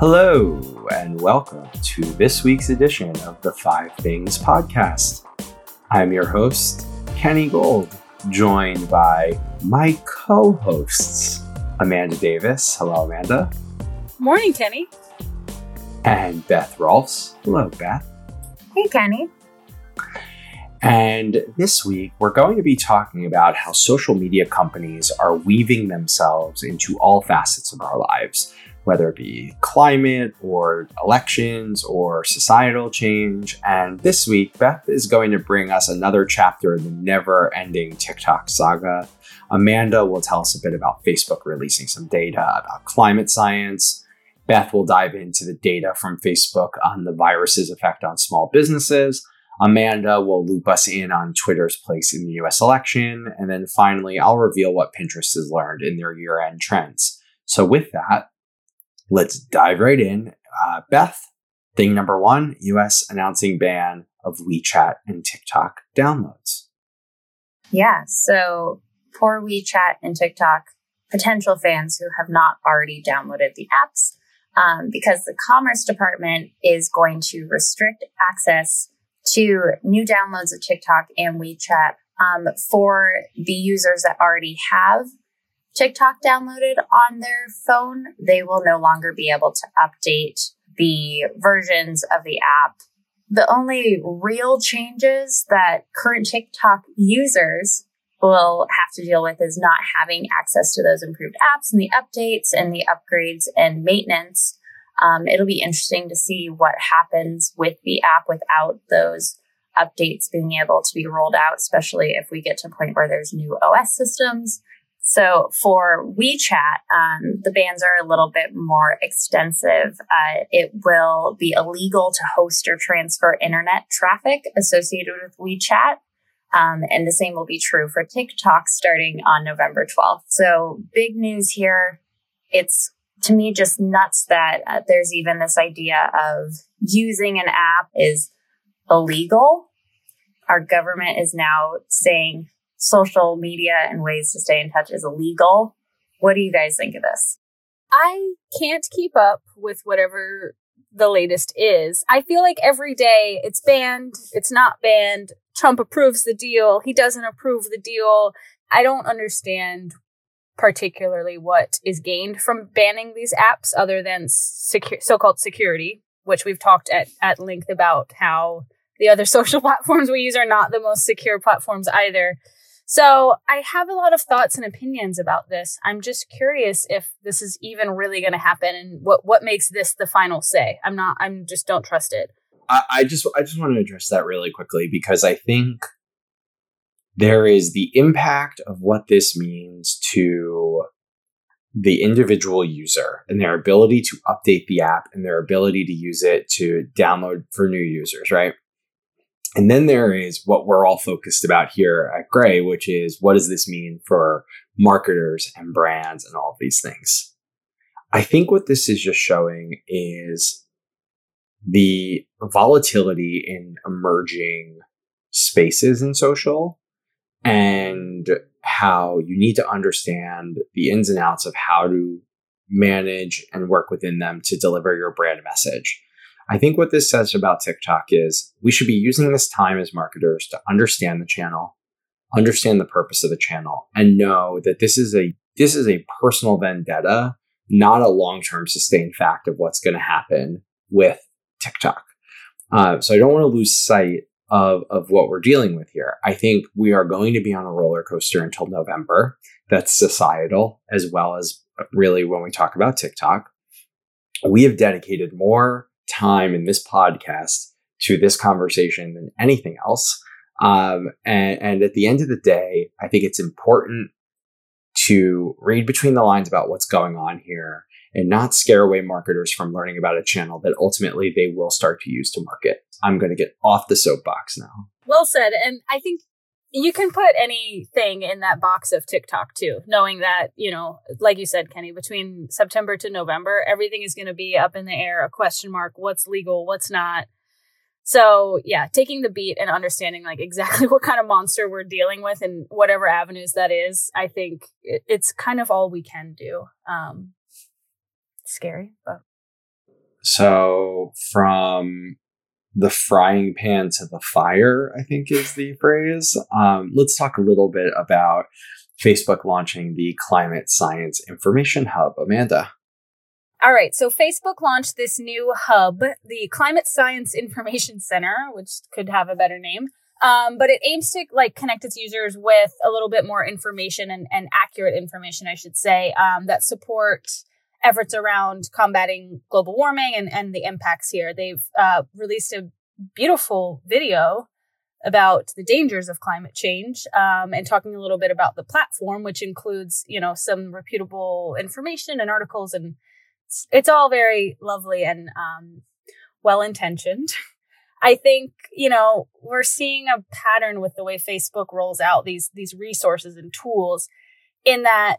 Hello, and welcome to this week's edition of the Five Things Podcast. I'm your host, Kenny Gold, joined by my co hosts, Amanda Davis. Hello, Amanda. Morning, Kenny. And Beth Rolfs. Hello, Beth. Hey, Kenny. And this week, we're going to be talking about how social media companies are weaving themselves into all facets of our lives, whether it be climate or elections or societal change. And this week, Beth is going to bring us another chapter in the never ending TikTok saga. Amanda will tell us a bit about Facebook releasing some data about climate science. Beth will dive into the data from Facebook on the virus's effect on small businesses. Amanda will loop us in on Twitter's place in the US election. And then finally, I'll reveal what Pinterest has learned in their year end trends. So, with that, let's dive right in. Uh, Beth, thing number one US announcing ban of WeChat and TikTok downloads. Yeah. So, for WeChat and TikTok, potential fans who have not already downloaded the apps, um, because the Commerce Department is going to restrict access to new downloads of TikTok and WeChat um, for the users that already have TikTok downloaded on their phone. They will no longer be able to update the versions of the app. The only real changes that current TikTok users will have to deal with is not having access to those improved apps and the updates and the upgrades and maintenance um, it'll be interesting to see what happens with the app without those updates being able to be rolled out, especially if we get to a point where there's new OS systems. So for WeChat, um, the bans are a little bit more extensive. Uh, it will be illegal to host or transfer internet traffic associated with WeChat. Um, and the same will be true for TikTok starting on November 12th. So big news here. It's to me just nuts that uh, there's even this idea of using an app is illegal. Our government is now saying social media and ways to stay in touch is illegal. What do you guys think of this? I can't keep up with whatever the latest is. I feel like every day it's banned, it's not banned. Trump approves the deal, he doesn't approve the deal. I don't understand particularly what is gained from banning these apps other than secu- so-called security which we've talked at, at length about how the other social platforms we use are not the most secure platforms either so i have a lot of thoughts and opinions about this. I'm just curious if this is even really going to happen and what what makes this the final say. I'm not i'm just don't trust it. I, I just i just want to address that really quickly because i think there is the impact of what this means to the individual user and their ability to update the app and their ability to use it to download for new users, right? And then there is what we're all focused about here at Grey, which is what does this mean for marketers and brands and all of these things? I think what this is just showing is the volatility in emerging spaces in social and how you need to understand the ins and outs of how to manage and work within them to deliver your brand message. I think what this says about TikTok is we should be using this time as marketers to understand the channel, understand the purpose of the channel, and know that this is a this is a personal vendetta, not a long-term sustained fact of what's going to happen with TikTok. Uh, so I don't want to lose sight of, of what we're dealing with here. I think we are going to be on a roller coaster until November. That's societal, as well as really when we talk about TikTok. We have dedicated more time in this podcast to this conversation than anything else. Um, and, and at the end of the day, I think it's important to read between the lines about what's going on here and not scare away marketers from learning about a channel that ultimately they will start to use to market. I'm going to get off the soapbox now. Well said. And I think you can put anything in that box of TikTok too, knowing that, you know, like you said, Kenny, between September to November, everything is going to be up in the air, a question mark, what's legal, what's not. So, yeah, taking the beat and understanding like exactly what kind of monster we're dealing with and whatever avenues that is, I think it's kind of all we can do. Um, scary, but So from the frying pan to the fire, I think is the phrase. Um, let's talk a little bit about Facebook launching the Climate Science Information Hub. Amanda. All right, so Facebook launched this new hub, the Climate Science Information Center, which could have a better name. Um, but it aims to like connect its users with a little bit more information and, and accurate information, I should say, um, that support efforts around combating global warming and, and the impacts here. They've uh, released a beautiful video about the dangers of climate change um, and talking a little bit about the platform, which includes, you know, some reputable information and articles. And it's, it's all very lovely and um, well intentioned. I think, you know, we're seeing a pattern with the way Facebook rolls out these these resources and tools in that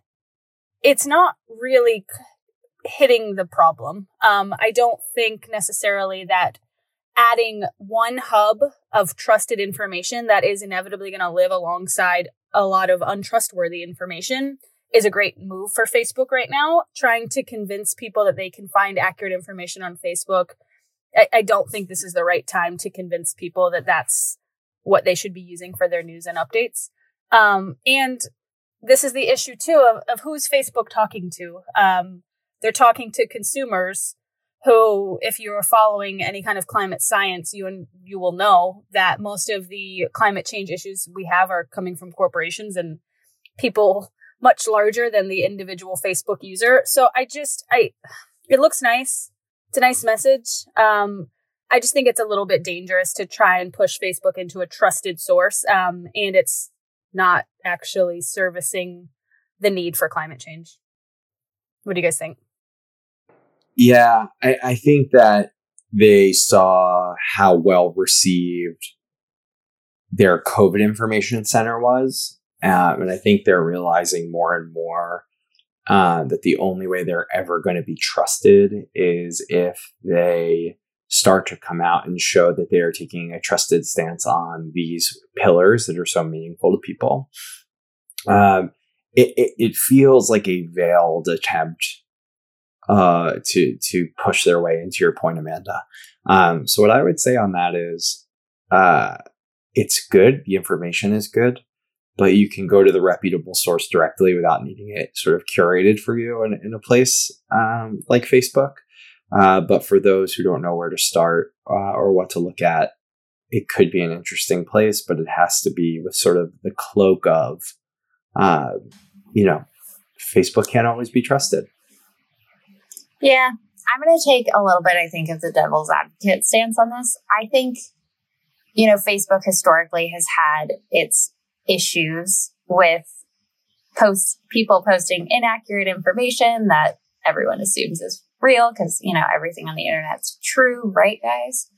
it's not really hitting the problem. Um, I don't think necessarily that adding one hub of trusted information that is inevitably going to live alongside a lot of untrustworthy information is a great move for Facebook right now. Trying to convince people that they can find accurate information on Facebook. I, I don't think this is the right time to convince people that that's what they should be using for their news and updates. Um, and this is the issue too of, of who's Facebook talking to. Um, they're talking to consumers who, if you're following any kind of climate science, you and you will know that most of the climate change issues we have are coming from corporations and people much larger than the individual Facebook user. So I just I it looks nice. It's a nice message. Um, I just think it's a little bit dangerous to try and push Facebook into a trusted source, um, and it's not actually servicing the need for climate change. What do you guys think? Yeah, I, I think that they saw how well received their COVID information center was. Um, and I think they're realizing more and more uh, that the only way they're ever going to be trusted is if they start to come out and show that they are taking a trusted stance on these pillars that are so meaningful to people. Um, it, it, it feels like a veiled attempt uh, to to push their way into your point, Amanda. Um, so what I would say on that is, uh, it's good. The information is good, but you can go to the reputable source directly without needing it sort of curated for you in, in a place um, like Facebook. Uh, but for those who don't know where to start uh, or what to look at, it could be an interesting place, but it has to be with sort of the cloak of, uh, you know, Facebook can't always be trusted. Yeah, I'm going to take a little bit, I think, of the devil's advocate stance on this. I think, you know, Facebook historically has had its issues with posts, people posting inaccurate information that everyone assumes is real because, you know, everything on the internet's true, right, guys?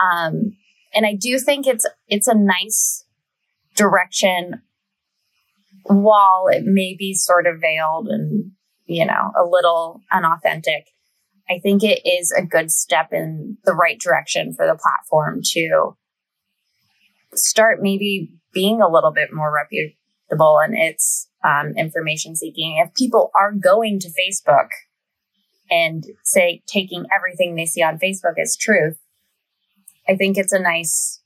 Um, and I do think it's, it's a nice direction while it may be sort of veiled and you know, a little unauthentic. I think it is a good step in the right direction for the platform to start maybe being a little bit more reputable in its um, information seeking. If people are going to Facebook and say taking everything they see on Facebook as truth, I think it's a nice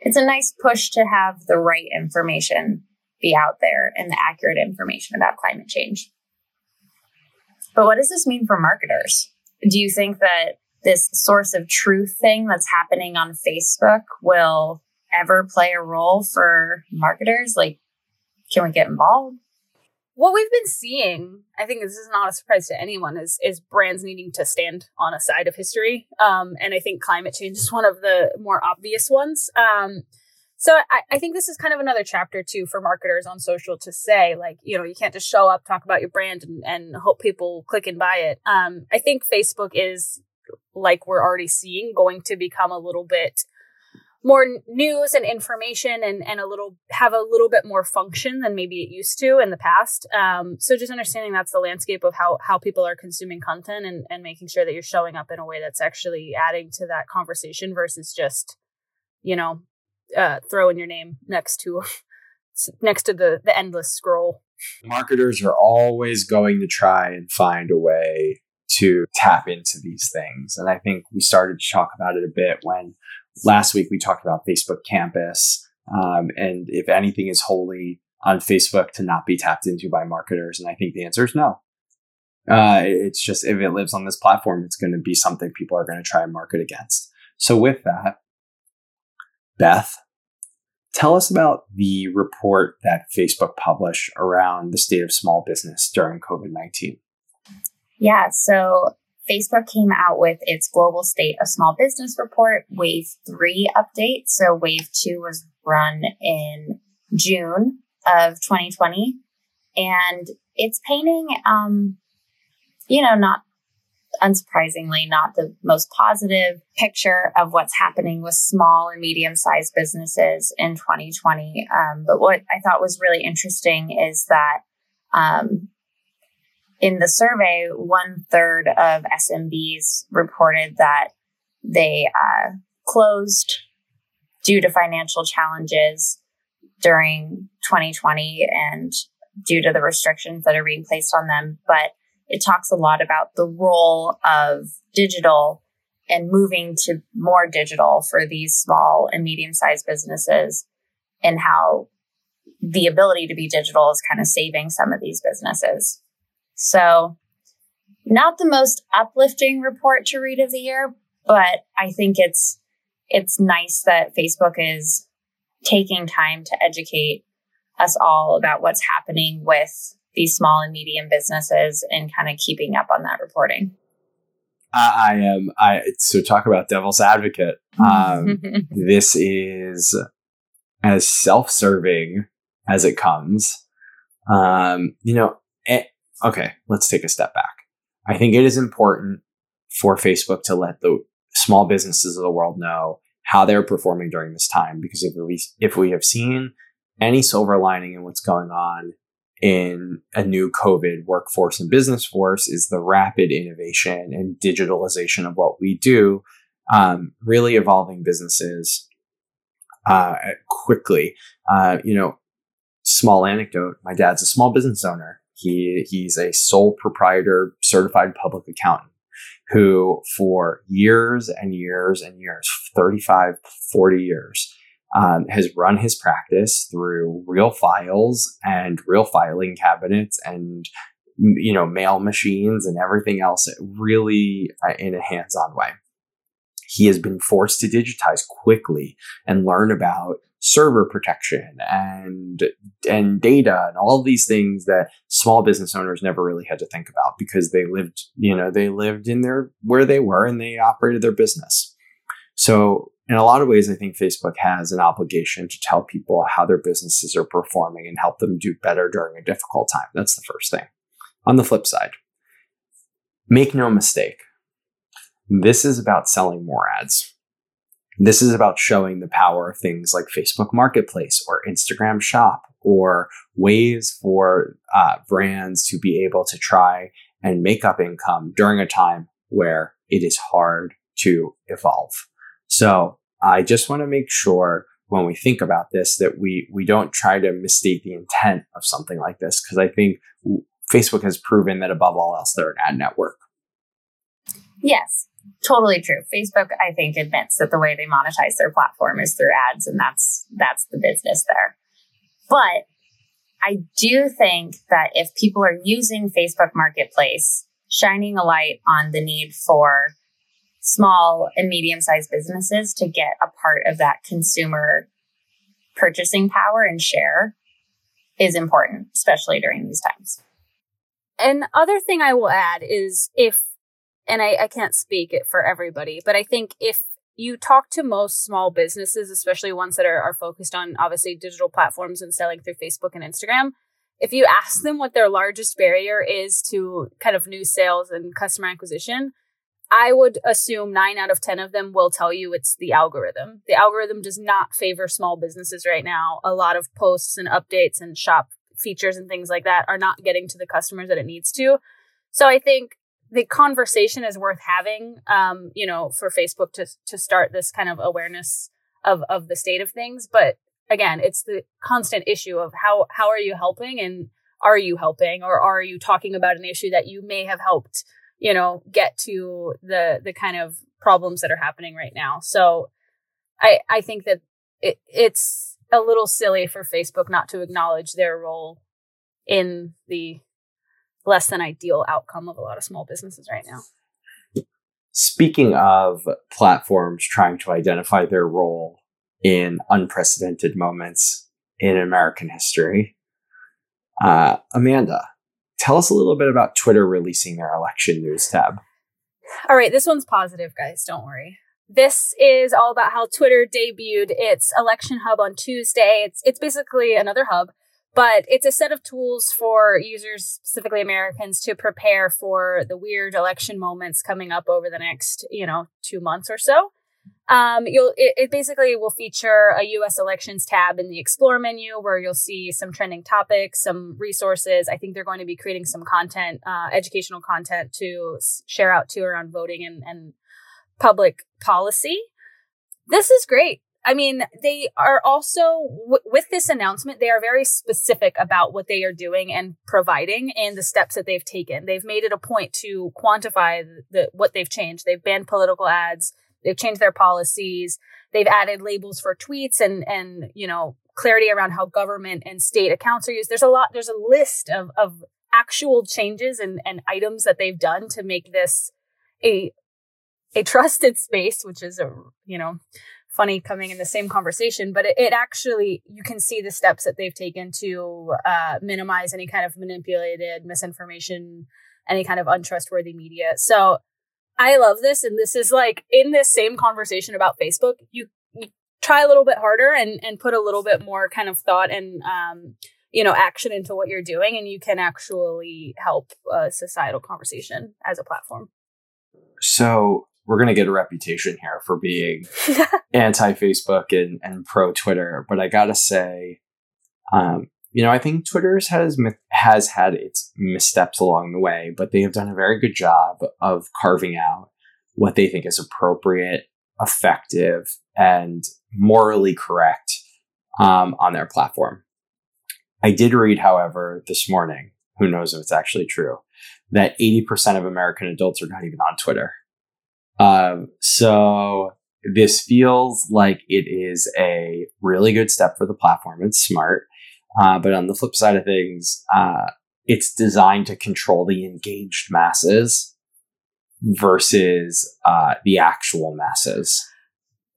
it's a nice push to have the right information be out there and the accurate information about climate change. But what does this mean for marketers? Do you think that this source of truth thing that's happening on Facebook will ever play a role for marketers? Like, can we get involved? What we've been seeing, I think this is not a surprise to anyone, is is brands needing to stand on a side of history. Um, and I think climate change is one of the more obvious ones. Um, so I, I think this is kind of another chapter too for marketers on social to say, like, you know, you can't just show up, talk about your brand and, and hope people click and buy it. Um, I think Facebook is like we're already seeing going to become a little bit more news and information and, and a little have a little bit more function than maybe it used to in the past. Um, so just understanding that's the landscape of how, how people are consuming content and, and making sure that you're showing up in a way that's actually adding to that conversation versus just, you know, uh, throw in your name next to next to the the endless scroll. Marketers are always going to try and find a way to tap into these things. And I think we started to talk about it a bit when last week we talked about Facebook Campus. Um, and if anything is wholly on Facebook to not be tapped into by marketers. And I think the answer is no. Uh, it's just if it lives on this platform, it's going to be something people are going to try and market against. So, with that, Beth, tell us about the report that Facebook published around the state of small business during COVID 19. Yeah, so Facebook came out with its Global State of Small Business Report, Wave 3 update. So, Wave 2 was run in June of 2020. And it's painting, um, you know, not unsurprisingly, not the most positive picture of what's happening with small and medium sized businesses in 2020. Um, but what I thought was really interesting is that um, in the survey, one third of SMBs reported that they uh, closed due to financial challenges during 2020 and due to the restrictions that are being placed on them. But it talks a lot about the role of digital and moving to more digital for these small and medium sized businesses and how the ability to be digital is kind of saving some of these businesses. So, not the most uplifting report to read of the year, but I think it's it's nice that Facebook is taking time to educate us all about what's happening with these small and medium businesses and kind of keeping up on that reporting. I am. I so talk about devil's advocate. Um, this is as self-serving as it comes. Um, you know, eh, okay. Let's take a step back. I think it is important for Facebook to let the small businesses of the world know how they're performing during this time. Because if we if we have seen any silver lining in what's going on in a new COVID workforce and business force is the rapid innovation and digitalization of what we do, um, really evolving businesses uh, quickly. Uh, you know, small anecdote: my dad's a small business owner. He he's a sole proprietor, certified public accountant who for years and years and years 35 40 years um, has run his practice through real files and real filing cabinets and you know mail machines and everything else really uh, in a hands-on way. He has been forced to digitize quickly and learn about server protection and and data and all these things that small business owners never really had to think about because they lived you know they lived in their where they were and they operated their business. So in a lot of ways, I think Facebook has an obligation to tell people how their businesses are performing and help them do better during a difficult time. That's the first thing. On the flip side, make no mistake, this is about selling more ads. This is about showing the power of things like Facebook Marketplace or Instagram Shop or ways for uh, brands to be able to try and make up income during a time where it is hard to evolve. So I just want to make sure when we think about this that we we don't try to misstate the intent of something like this because I think Facebook has proven that above all else they're an ad network. Yes, totally true. Facebook I think admits that the way they monetize their platform is through ads and that's that's the business there. But I do think that if people are using Facebook Marketplace, shining a light on the need for small and medium sized businesses to get a part of that consumer purchasing power and share is important, especially during these times. And other thing I will add is if, and I, I can't speak it for everybody, but I think if you talk to most small businesses, especially ones that are, are focused on obviously digital platforms and selling through Facebook and Instagram, if you ask them what their largest barrier is to kind of new sales and customer acquisition, I would assume nine out of 10 of them will tell you it's the algorithm. The algorithm does not favor small businesses right now. A lot of posts and updates and shop features and things like that are not getting to the customers that it needs to. So I think the conversation is worth having, um, you know, for Facebook to, to start this kind of awareness of, of the state of things. But again, it's the constant issue of how, how are you helping and are you helping or are you talking about an issue that you may have helped you know, get to the the kind of problems that are happening right now. So I I think that it, it's a little silly for Facebook not to acknowledge their role in the less than ideal outcome of a lot of small businesses right now. Speaking of platforms trying to identify their role in unprecedented moments in American history, uh, Amanda, tell us a little bit about Twitter releasing their election news tab. All right, this one's positive, guys. Don't worry. This is all about how Twitter debuted its election hub on Tuesday. It's it's basically another hub, but it's a set of tools for users, specifically Americans, to prepare for the weird election moments coming up over the next, you know, two months or so. Um, you'll it, it, basically will feature a U.S. elections tab in the Explore menu where you'll see some trending topics, some resources. I think they're going to be creating some content, uh, educational content to share out to around voting and, and public policy. This is great. I mean, they are also w- with this announcement, they are very specific about what they are doing and providing and the steps that they've taken. They've made it a point to quantify the, what they've changed. They've banned political ads. They've changed their policies. They've added labels for tweets and and you know clarity around how government and state accounts are used. There's a lot. There's a list of of actual changes and and items that they've done to make this a a trusted space, which is a, you know, funny coming in the same conversation, but it, it actually, you can see the steps that they've taken to uh, minimize any kind of manipulated misinformation, any kind of untrustworthy media. So I love this. And this is like in this same conversation about Facebook, you, you try a little bit harder and, and put a little bit more kind of thought and, um, you know, action into what you're doing, and you can actually help a societal conversation as a platform. So we're going to get a reputation here for being anti Facebook and, and pro Twitter. But I got to say, um, you know, I think Twitter has has had its missteps along the way, but they have done a very good job of carving out what they think is appropriate, effective, and morally correct um, on their platform. I did read, however, this morning, who knows if it's actually true, that 80% of American adults are not even on Twitter. Um, so this feels like it is a really good step for the platform. It's smart. Uh, but on the flip side of things, uh, it's designed to control the engaged masses versus uh, the actual masses.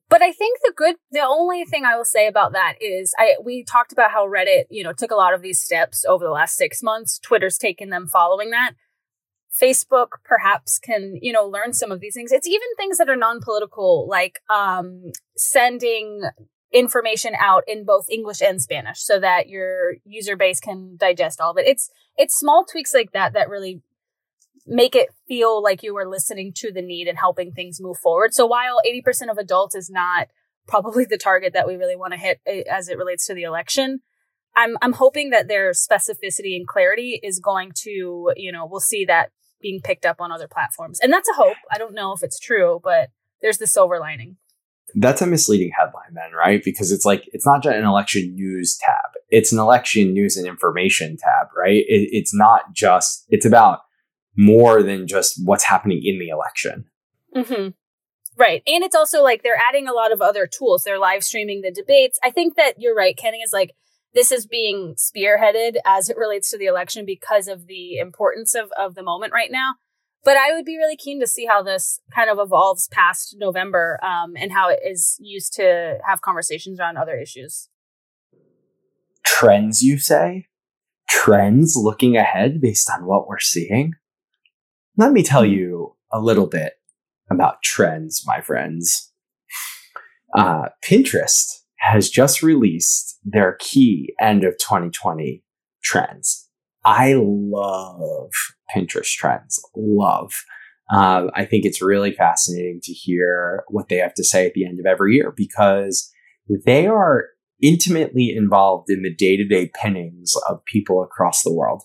But I think the good, the only thing I will say about that is, I we talked about how Reddit, you know, took a lot of these steps over the last six months. Twitter's taken them following that. Facebook perhaps can, you know, learn some of these things. It's even things that are non-political, like um, sending information out in both English and Spanish so that your user base can digest all of it. It's it's small tweaks like that that really make it feel like you are listening to the need and helping things move forward. So while 80% of adults is not probably the target that we really want to hit eh, as it relates to the election, I'm I'm hoping that their specificity and clarity is going to, you know, we'll see that being picked up on other platforms. And that's a hope. I don't know if it's true, but there's the silver lining. That's a misleading headline, then, right? Because it's like, it's not just an election news tab, it's an election news and information tab, right? It, it's not just, it's about more than just what's happening in the election. Mm-hmm. Right. And it's also like they're adding a lot of other tools. They're live streaming the debates. I think that you're right, Kenny, is like this is being spearheaded as it relates to the election because of the importance of, of the moment right now. But I would be really keen to see how this kind of evolves past November um, and how it is used to have conversations around other issues. Trends, you say? Trends looking ahead based on what we're seeing? Let me tell you a little bit about trends, my friends. Uh, Pinterest has just released their key end of 2020 trends. I love Pinterest trends. Love. Um, I think it's really fascinating to hear what they have to say at the end of every year because they are intimately involved in the day to day pinnings of people across the world.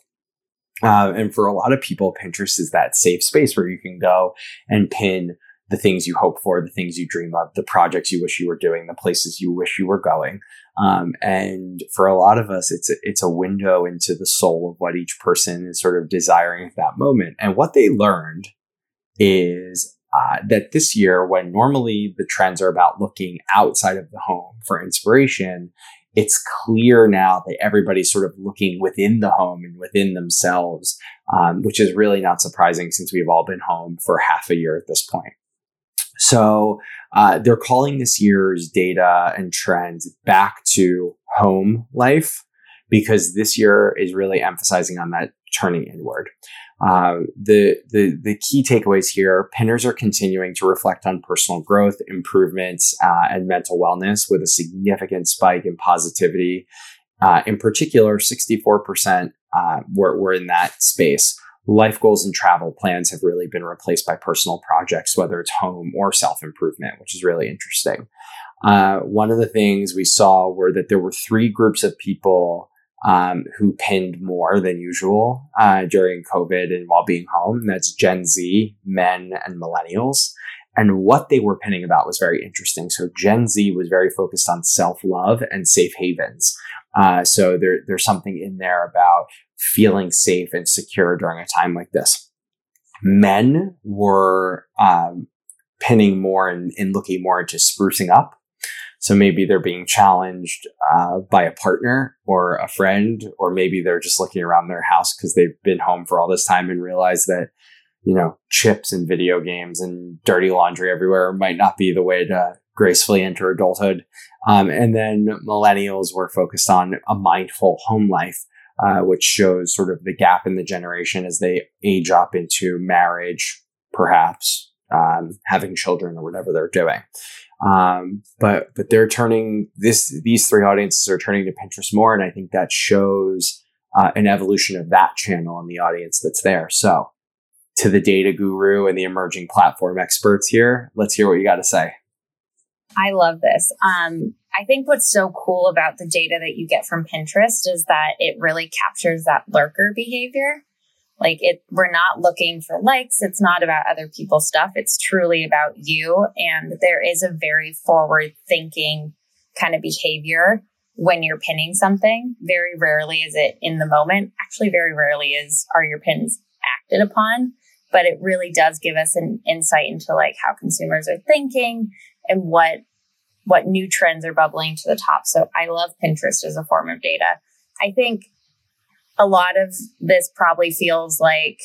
Uh, and for a lot of people, Pinterest is that safe space where you can go and pin the things you hope for, the things you dream of, the projects you wish you were doing, the places you wish you were going. Um, and for a lot of us, it's a, it's a window into the soul of what each person is sort of desiring at that moment. And what they learned is uh, that this year, when normally the trends are about looking outside of the home for inspiration, it's clear now that everybody's sort of looking within the home and within themselves, um, which is really not surprising since we've all been home for half a year at this point. So uh, they're calling this year's data and trends back to home life because this year is really emphasizing on that turning inward. Uh, the, the, the key takeaways here, pinners are continuing to reflect on personal growth, improvements, uh, and mental wellness with a significant spike in positivity. Uh, in particular, 64% uh, were, were in that space. Life goals and travel plans have really been replaced by personal projects, whether it's home or self improvement, which is really interesting. Uh, one of the things we saw were that there were three groups of people um, who pinned more than usual uh, during COVID and while being home. That's Gen Z, men, and millennials. And what they were pinning about was very interesting. So Gen Z was very focused on self love and safe havens. Uh, so there, there's something in there about feeling safe and secure during a time like this. Men were um, pinning more and, and looking more into sprucing up so maybe they're being challenged uh, by a partner or a friend, or maybe they're just looking around their house because they've been home for all this time and realize that, you know, chips and video games and dirty laundry everywhere might not be the way to gracefully enter adulthood. Um, and then millennials were focused on a mindful home life. Uh, which shows sort of the gap in the generation as they age up into marriage, perhaps um, having children or whatever they're doing. Um, but but they're turning this these three audiences are turning to Pinterest more, and I think that shows uh, an evolution of that channel and the audience that's there. So, to the data guru and the emerging platform experts here, let's hear what you got to say. I love this. Um, I think what's so cool about the data that you get from Pinterest is that it really captures that lurker behavior. Like it, we're not looking for likes. It's not about other people's stuff. It's truly about you. And there is a very forward thinking kind of behavior when you're pinning something. Very rarely is it in the moment. Actually, very rarely is are your pins acted upon, but it really does give us an insight into like how consumers are thinking and what what new trends are bubbling to the top. So I love Pinterest as a form of data. I think a lot of this probably feels like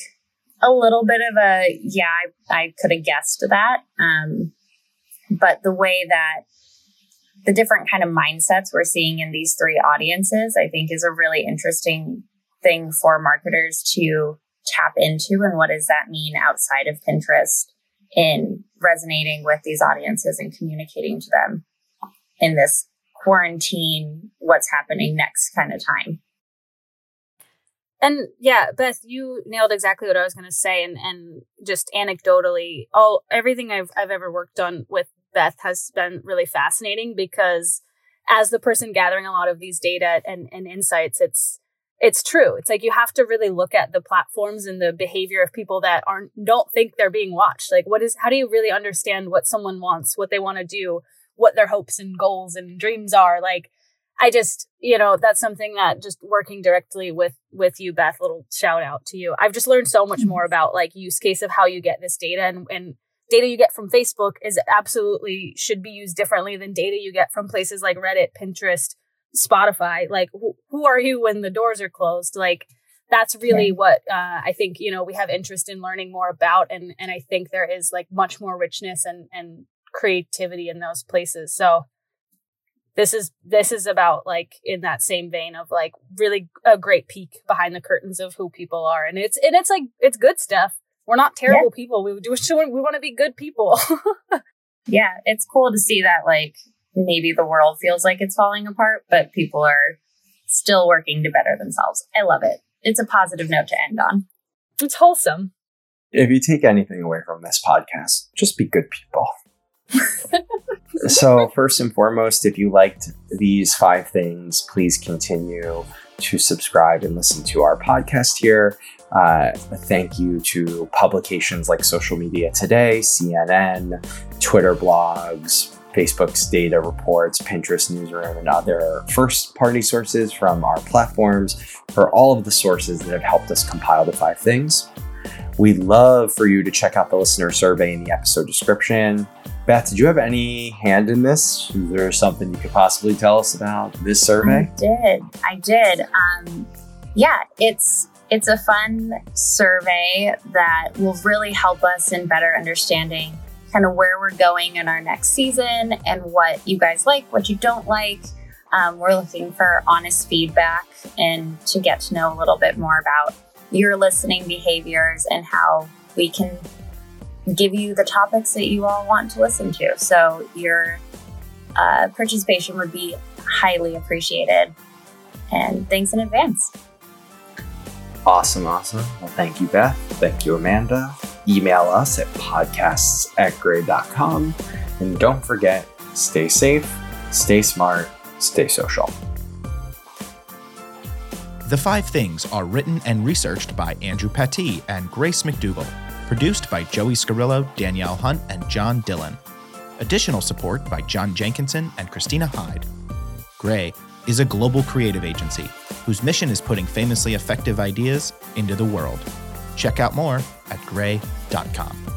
a little bit of a yeah i, I could have guessed that um, but the way that the different kind of mindsets we're seeing in these three audiences i think is a really interesting thing for marketers to tap into and what does that mean outside of pinterest in resonating with these audiences and communicating to them in this quarantine what's happening next kind of time? And yeah, Beth, you nailed exactly what I was going to say, and and just anecdotally, all everything I've I've ever worked on with Beth has been really fascinating because as the person gathering a lot of these data and, and insights, it's it's true. It's like you have to really look at the platforms and the behavior of people that aren't don't think they're being watched. Like what is how do you really understand what someone wants, what they want to do, what their hopes and goals and dreams are? Like I just, you know, that's something that just working directly with with you, Beth. Little shout out to you. I've just learned so much mm-hmm. more about like use case of how you get this data and and data you get from Facebook is absolutely should be used differently than data you get from places like Reddit, Pinterest, Spotify. Like who, who are you when the doors are closed? Like that's really what uh, I think you know we have interest in learning more about, and and I think there is like much more richness and and creativity in those places. So this is this is about like in that same vein of like really a great peek behind the curtains of who people are and it's and it's like it's good stuff we're not terrible yeah. people we do we want to be good people yeah it's cool to see that like maybe the world feels like it's falling apart but people are still working to better themselves. I love it. It's a positive note to end on. It's wholesome. If you take anything away from this podcast just be good people. So, first and foremost, if you liked these five things, please continue to subscribe and listen to our podcast here. Uh, thank you to publications like Social Media Today, CNN, Twitter blogs, Facebook's data reports, Pinterest newsroom, and other first party sources from our platforms for all of the sources that have helped us compile the five things. We'd love for you to check out the listener survey in the episode description. Beth, did you have any hand in this? Is there something you could possibly tell us about this survey? I did. I did. Um, yeah, it's it's a fun survey that will really help us in better understanding kind of where we're going in our next season and what you guys like, what you don't like. Um, we're looking for honest feedback and to get to know a little bit more about your listening behaviors and how we can give you the topics that you all want to listen to. So your uh, participation would be highly appreciated. And thanks in advance. Awesome, awesome. Well, thank you, Beth. Thank you, Amanda. Email us at podcasts at grey.com. And don't forget, stay safe, stay smart, stay social. The Five Things are written and researched by Andrew Pattee and Grace McDougall. Produced by Joey Scarillo, Danielle Hunt, and John Dillon. Additional support by John Jenkinson and Christina Hyde. Grey is a global creative agency whose mission is putting famously effective ideas into the world. Check out more at grey.com.